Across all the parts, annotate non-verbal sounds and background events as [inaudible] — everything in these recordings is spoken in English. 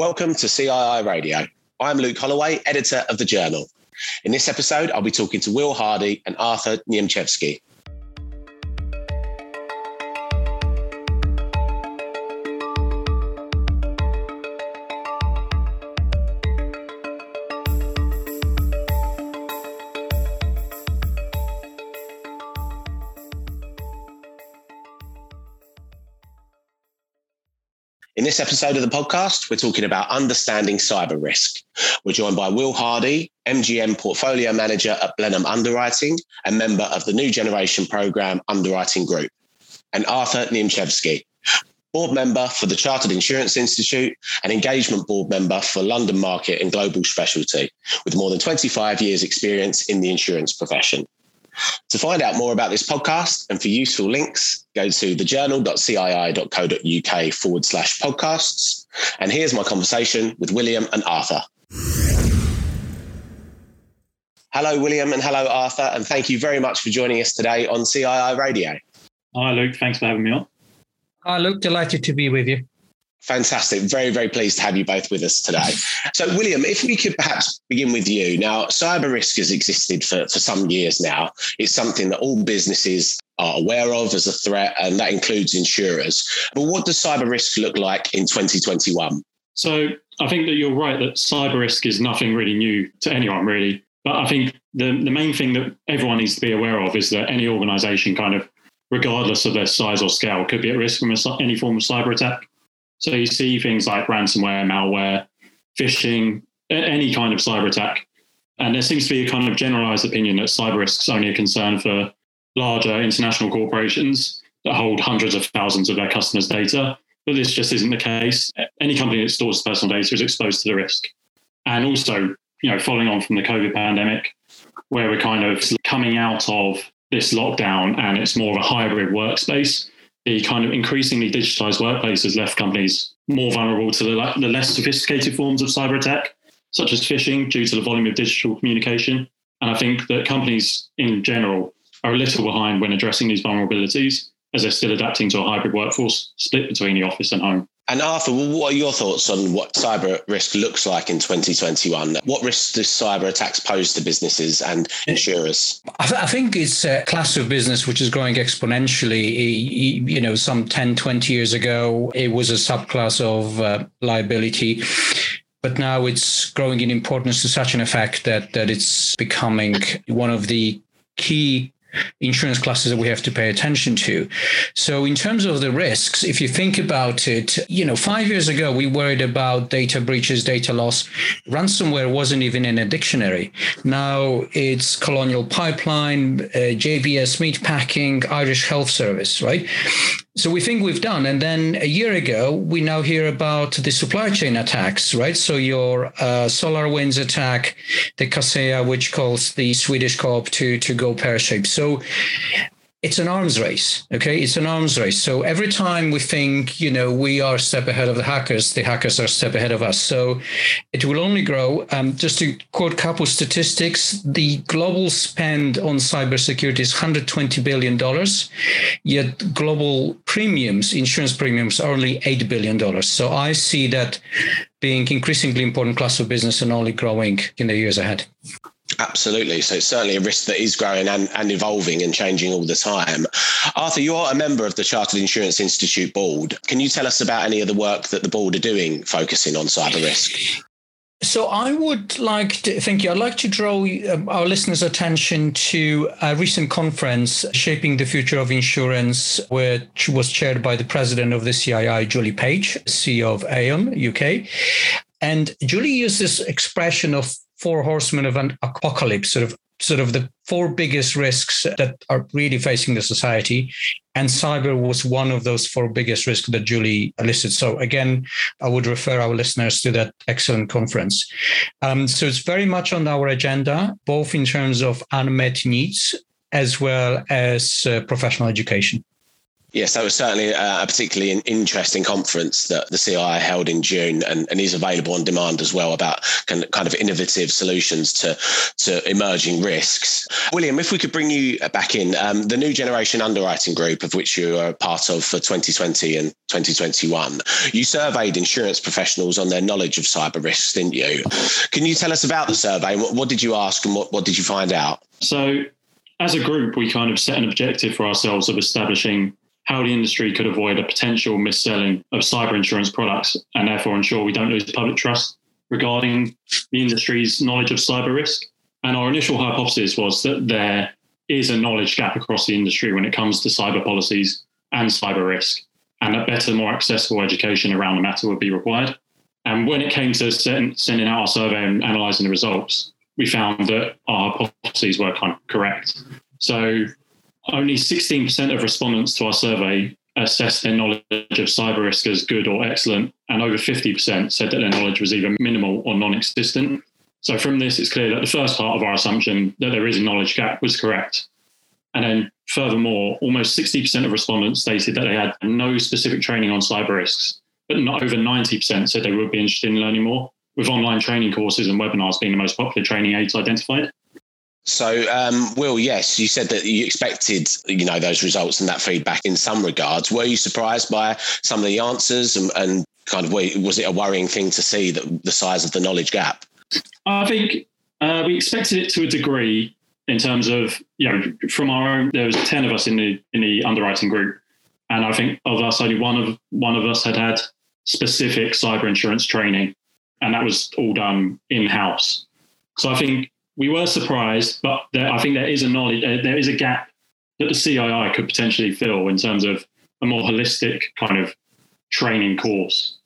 Welcome to CII Radio. I'm Luke Holloway, editor of the Journal. In this episode, I'll be talking to Will Hardy and Arthur Niemczewski. This episode of the podcast, we're talking about understanding cyber risk. We're joined by Will Hardy, MGM Portfolio Manager at Blenheim Underwriting and member of the New Generation Programme Underwriting Group, and Arthur Niemczewski, board member for the Chartered Insurance Institute and engagement board member for London Market and Global Specialty, with more than 25 years' experience in the insurance profession. To find out more about this podcast and for useful links, go to thejournal.cii.co.uk forward slash podcasts. And here's my conversation with William and Arthur. Hello, William, and hello, Arthur, and thank you very much for joining us today on CII Radio. Hi, Luke. Thanks for having me on. Hi, Luke. Delighted to be with you. Fantastic. Very, very pleased to have you both with us today. So, William, if we could perhaps begin with you. Now, cyber risk has existed for, for some years now. It's something that all businesses are aware of as a threat, and that includes insurers. But what does cyber risk look like in 2021? So, I think that you're right that cyber risk is nothing really new to anyone, really. But I think the, the main thing that everyone needs to be aware of is that any organization, kind of, regardless of their size or scale, could be at risk from a, any form of cyber attack. So you see things like ransomware, malware, phishing, any kind of cyber attack. And there seems to be a kind of generalized opinion that cyber risk is only a concern for larger international corporations that hold hundreds of thousands of their customers' data. But this just isn't the case. Any company that stores personal data is exposed to the risk. And also, you know, following on from the COVID pandemic, where we're kind of coming out of this lockdown and it's more of a hybrid workspace, the kind of increasingly digitized workplace has left companies more vulnerable to the, the less sophisticated forms of cyber attack, such as phishing, due to the volume of digital communication. And I think that companies in general are a little behind when addressing these vulnerabilities as they're still adapting to a hybrid workforce split between the office and home. And Arthur, what are your thoughts on what cyber risk looks like in 2021? What risks does cyber attacks pose to businesses and insurers? I, th- I, think it's a class of business which is growing exponentially. You know, some 10, 20 years ago, it was a subclass of uh, liability but now it's growing in importance to such an effect that that it's becoming one of the key insurance classes that we have to pay attention to. So in terms of the risks, if you think about it, you know, five years ago we worried about data breaches, data loss. Ransomware wasn't even in a dictionary. Now it's Colonial Pipeline, uh, JBS Meatpacking, Irish Health Service, right? So we think we've done. And then a year ago, we now hear about the supply chain attacks, right? So your uh, SolarWinds attack, the Kaseya, which calls the Swedish co-op to, to go pear-shaped. So it's an arms race okay? It's an arms race. So every time we think you know we are a step ahead of the hackers the hackers are a step ahead of us. So it will only grow. Um, just to quote a couple statistics the global spend on cybersecurity is 120 billion dollars yet global premiums insurance premiums are only 8 billion dollars. So i see that being increasingly important class of business and only growing in the years ahead Absolutely. So it's certainly a risk that is growing and, and evolving and changing all the time. Arthur, you're a member of the Chartered Insurance Institute board. Can you tell us about any of the work that the board are doing focusing on cyber risk? So I would like to thank you. I'd like to draw um, our listeners' attention to a recent conference, Shaping the Future of Insurance, which was chaired by the president of the CII, Julie Page, CEO of Aon UK. And Julie used this expression of four horsemen of an apocalypse, sort of sort of the four biggest risks that are really facing the society. And cyber was one of those four biggest risks that Julie listed. So again, I would refer our listeners to that excellent conference. Um, so it's very much on our agenda, both in terms of unmet needs as well as uh, professional education. Yes, that was certainly a particularly interesting conference that the CII held in June and, and is available on demand as well about kind of innovative solutions to, to emerging risks. William, if we could bring you back in, um, the new generation underwriting group of which you are part of for 2020 and 2021, you surveyed insurance professionals on their knowledge of cyber risks, didn't you? Can you tell us about the survey? What, what did you ask and what, what did you find out? So, as a group, we kind of set an objective for ourselves of establishing how the industry could avoid a potential mis-selling of cyber insurance products and therefore ensure we don't lose public trust regarding the industry's knowledge of cyber risk. And our initial hypothesis was that there is a knowledge gap across the industry when it comes to cyber policies and cyber risk, and that better, more accessible education around the matter would be required. And when it came to sending out our survey and analysing the results, we found that our hypotheses were kind of correct. So only 16% of respondents to our survey assessed their knowledge of cyber risk as good or excellent, and over 50% said that their knowledge was either minimal or non existent. So, from this, it's clear that the first part of our assumption that there is a knowledge gap was correct. And then, furthermore, almost 60% of respondents stated that they had no specific training on cyber risks, but not over 90% said they would be interested in learning more, with online training courses and webinars being the most popular training aids identified. So, um, Will, yes, you said that you expected, you know, those results and that feedback in some regards. Were you surprised by some of the answers and, and kind of was it a worrying thing to see that the size of the knowledge gap? I think uh, we expected it to a degree in terms of, you know, from our own. There was ten of us in the in the underwriting group, and I think of us, only one of one of us had had specific cyber insurance training, and that was all done in house. So I think we were surprised, but there, I think there is a knowledge, uh, there is a gap that the CII could potentially fill in terms of a more holistic kind of training course.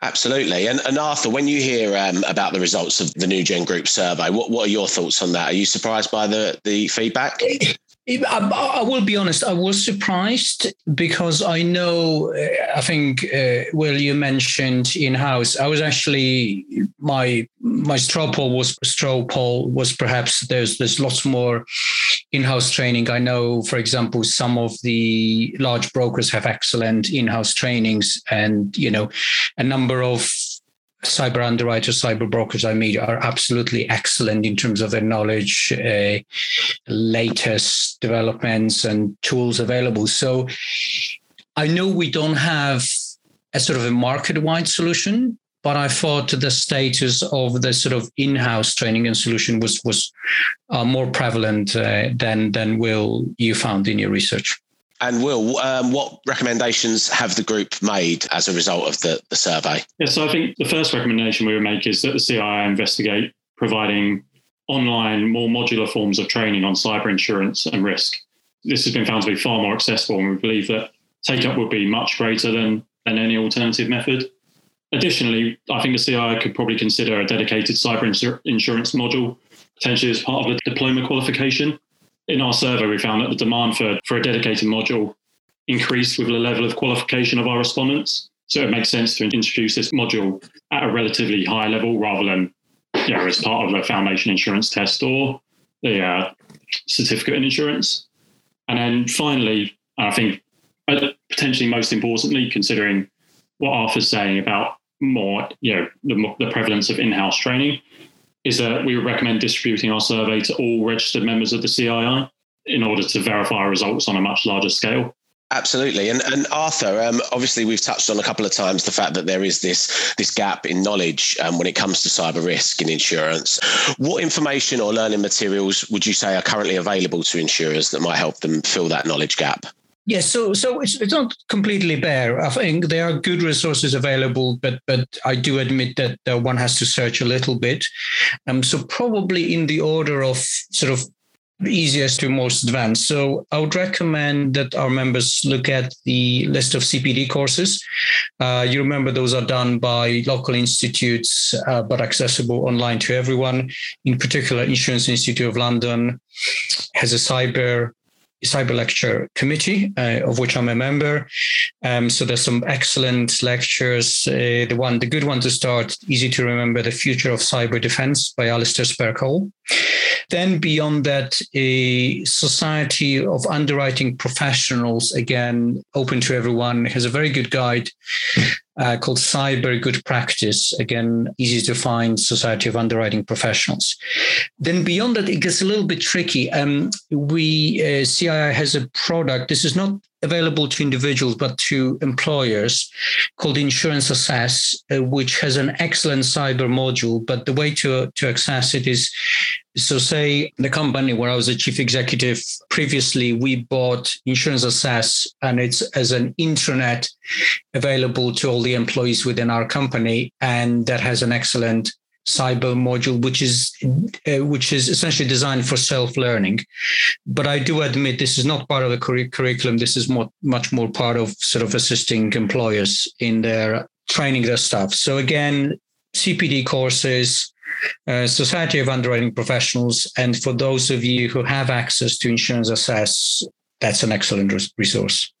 Absolutely. And, and Arthur, when you hear um, about the results of the New Gen Group survey, what, what are your thoughts on that? Are you surprised by the, the feedback? [laughs] I, I, will be honest. I was surprised because I know. Uh, I think uh, Will you mentioned in house. I was actually my my straw poll was straw poll was perhaps there's there's lots more in house training. I know, for example, some of the large brokers have excellent in house trainings, and you know, a number of cyber underwriters, cyber brokers I meet are absolutely excellent in terms of their knowledge, uh, latest developments and tools available. So I know we don't have a sort of a market wide solution, but I thought the status of the sort of in-house training and solution was was uh, more prevalent uh, than than will you found in your research. And Will, um, what recommendations have the group made as a result of the, the survey? Yeah, so I think the first recommendation we would make is that the CII investigate providing online, more modular forms of training on cyber insurance and risk. This has been found to be far more accessible, and we believe that take up would be much greater than, than any alternative method. Additionally, I think the CII could probably consider a dedicated cyber insur- insurance module, potentially as part of the diploma qualification in our survey, we found that the demand for, for a dedicated module increased with the level of qualification of our respondents. So it makes sense to introduce this module at a relatively high level rather than you know, as part of a foundation insurance test or the uh, certificate in insurance. And then finally, I think uh, potentially most importantly, considering what Arthur's saying about more, you know, the, the prevalence of in-house training, is that we would recommend distributing our survey to all registered members of the CII in order to verify our results on a much larger scale. Absolutely, and and Arthur, um, obviously we've touched on a couple of times the fact that there is this this gap in knowledge um, when it comes to cyber risk in insurance. What information or learning materials would you say are currently available to insurers that might help them fill that knowledge gap? Yes, so so it's, it's not completely bare. I think there are good resources available, but but I do admit that uh, one has to search a little bit. Um, so probably in the order of sort of easiest to most advanced. So I would recommend that our members look at the list of CPD courses. Uh, you remember those are done by local institutes, uh, but accessible online to everyone. In particular, Insurance Institute of London has a cyber cyber lecture committee, uh, of which I'm a member. Um, so there's some excellent lectures. Uh, the one, the good one to start, easy to remember, "The Future of Cyber Defense" by Alistair Spare-Cole. Then beyond that, a society of underwriting professionals, again, open to everyone, has a very good guide uh, called Cyber Good Practice. Again, easy to find Society of Underwriting Professionals. Then beyond that, it gets a little bit tricky. Um, we uh, CII has a product. This is not available to individuals but to employers called Insurance Assess, uh, which has an excellent cyber module. But the way to to access it is so, say the company where I was a chief executive previously, we bought Insurance Assess, and it's as an intranet available to all the employees within our company, and that has an excellent cyber module which is uh, which is essentially designed for self-learning but i do admit this is not part of the cur- curriculum this is more much more part of sort of assisting employers in their training their staff so again cpd courses uh, Society of Underwriting Professionals. And for those of you who have access to Insurance Assess, that's an excellent resource.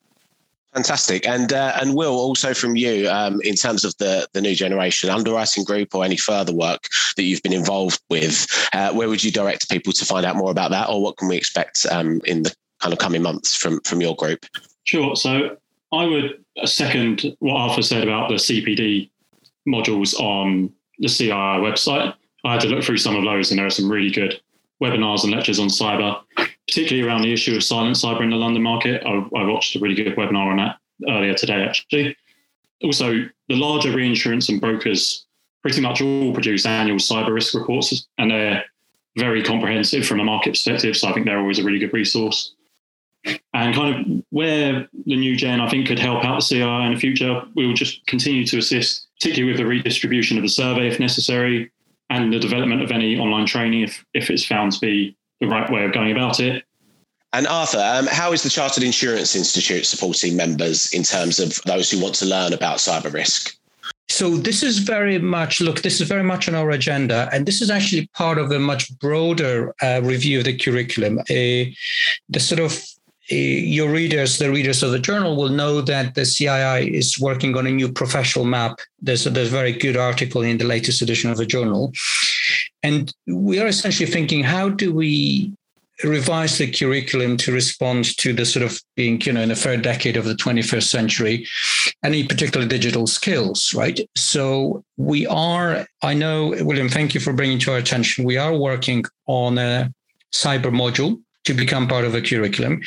Fantastic, and uh, and Will also from you um, in terms of the the new generation underwriting group or any further work that you've been involved with. Uh, where would you direct people to find out more about that, or what can we expect um, in the kind of coming months from from your group? Sure. So I would second what Arthur said about the CPD modules on the CII website. I had to look through some of those, and there are some really good webinars and lectures on cyber, particularly around the issue of silent cyber in the London market. I, I watched a really good webinar on that earlier today, actually. Also, the larger reinsurance and brokers pretty much all produce annual cyber risk reports, and they're very comprehensive from a market perspective. So I think they're always a really good resource. And kind of where the new gen, I think, could help out the CII in the future, we will just continue to assist, particularly with the redistribution of the survey if necessary, and the development of any online training if, if it's found to be the right way of going about it. And Arthur, um, how is the Chartered Insurance Institute supporting members in terms of those who want to learn about cyber risk? So this is very much look. This is very much on our agenda, and this is actually part of a much broader uh, review of the curriculum. Uh, the sort of Eh, your readers, the readers of the journal, will know that the CII is working on a new professional map. There's a, there's a very good article in the latest edition of the journal. And we are essentially thinking how do we revise the curriculum to respond to the sort of being, you know, in the third decade of the 21st century, any particular digital skills, right? So we are, I know, William, thank you for bringing to our attention. We are working on a cyber module to become part of a curriculum.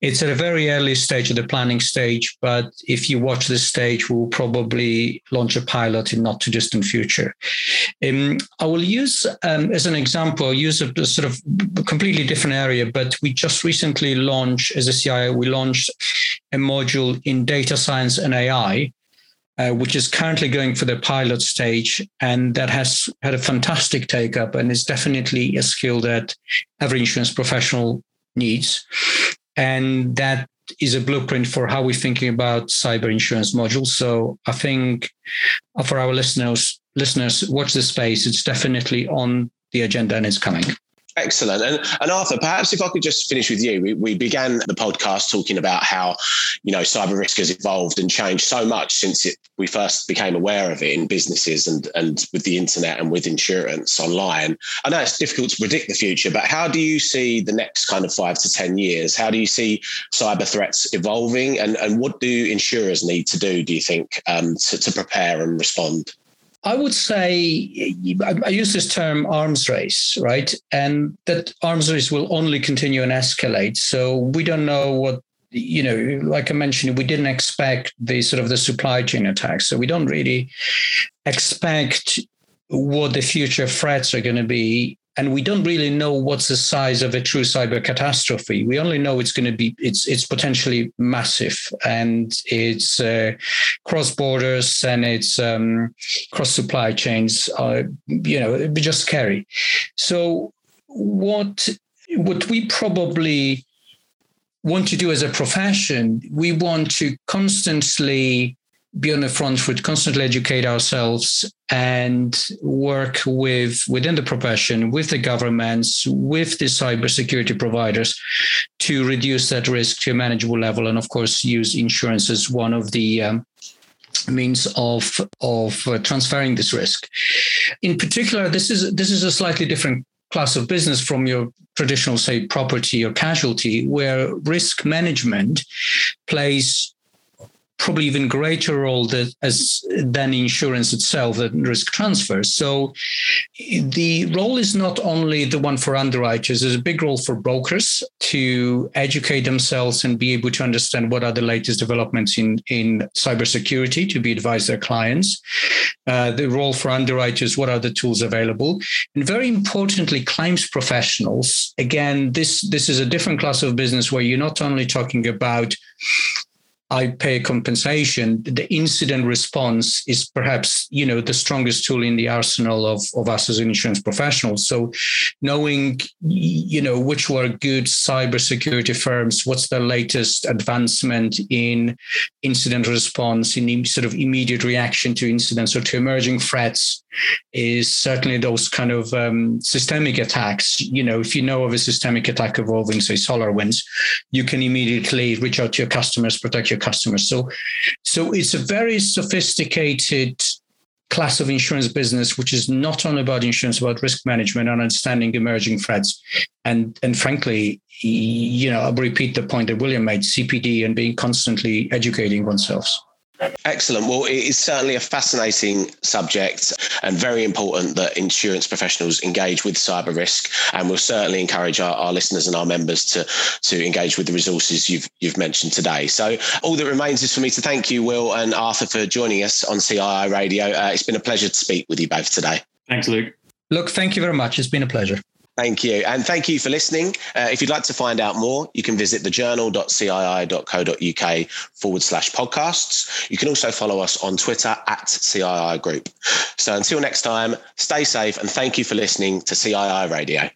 It's at a very early stage of the planning stage, but if you watch this stage, we'll probably launch a pilot in not too distant future. Um, I will use um, as an example, I'll use a, a, sort of completely different area, but we just recently launched as a CIO, we launched a module in data science and AI uh, which is currently going for the pilot stage, and that has had a fantastic take up and is definitely a skill that every insurance professional needs. And that is a blueprint for how we're thinking about cyber insurance modules. So I think for our listeners, listeners, watch this space. It's definitely on the agenda and it's coming. Excellent. And, and Arthur, perhaps if I could just finish with you, we, we began the podcast talking about how, you know, cyber risk has evolved and changed so much since it, we first became aware of it in businesses and, and with the internet and with insurance online. I know it's difficult to predict the future, but how do you see the next kind of five to 10 years? How do you see cyber threats evolving? And, and what do insurers need to do, do you think, um, to, to prepare and respond? I would say I use this term arms race, right? And that arms race will only continue and escalate. So we don't know what you know, like I mentioned, we didn't expect the sort of the supply chain attacks. So we don't really expect what the future threats are going to be and we don't really know what's the size of a true cyber catastrophe. We only know it's going to be it's it's potentially massive and it's uh, cross borders and it's um, cross supply chains. Uh, you know, it'd be just scary. So what what we probably want to do as a profession, we want to constantly be on the front foot, constantly educate ourselves and work with within the profession, with the governments, with the cybersecurity providers to reduce that risk to a manageable level. And of course, use insurance as one of the um, means of of uh, transferring this risk. In particular, this is this is a slightly different class of business from your traditional, say, property or casualty, where risk management plays probably even greater role that, as than insurance itself than risk transfer. So the role is not only the one for underwriters, there's a big role for brokers to educate themselves and be able to understand what are the latest developments in, in cybersecurity to be advised their clients. Uh, the role for underwriters, what are the tools available? And very importantly, claims professionals. Again, this this is a different class of business where you're not only talking about I pay compensation, the incident response is perhaps, you know, the strongest tool in the arsenal of, of us as insurance professionals. So knowing, you know, which were good cybersecurity firms, what's the latest advancement in incident response, in sort of immediate reaction to incidents or to emerging threats is certainly those kind of um, systemic attacks. You know, if you know of a systemic attack involving, say, SolarWinds, you can immediately reach out to your customers, protect your customers. So, so it's a very sophisticated class of insurance business, which is not only about insurance, about risk management and understanding emerging threats. And and frankly, you know, I'll repeat the point that William made: CPD and being constantly educating oneself. Excellent. Well, it is certainly a fascinating subject and very important that insurance professionals engage with cyber risk. And we'll certainly encourage our, our, listeners and our members to, to engage with the resources you've, you've mentioned today. So, all that remains is for me to thank you, Will and Arthur, for joining us on CII Radio. Uh, it's been a pleasure to speak with you both today. Thanks, Luke. Look, thank you very much. It's been a pleasure. Thank you. And thank you for listening. Uh, if you'd like to find out more, you can visit thejournal.cii.co.uk forward slash podcasts. You can also follow us on Twitter at CII Group. So until next time, stay safe and thank you for listening to CII Radio.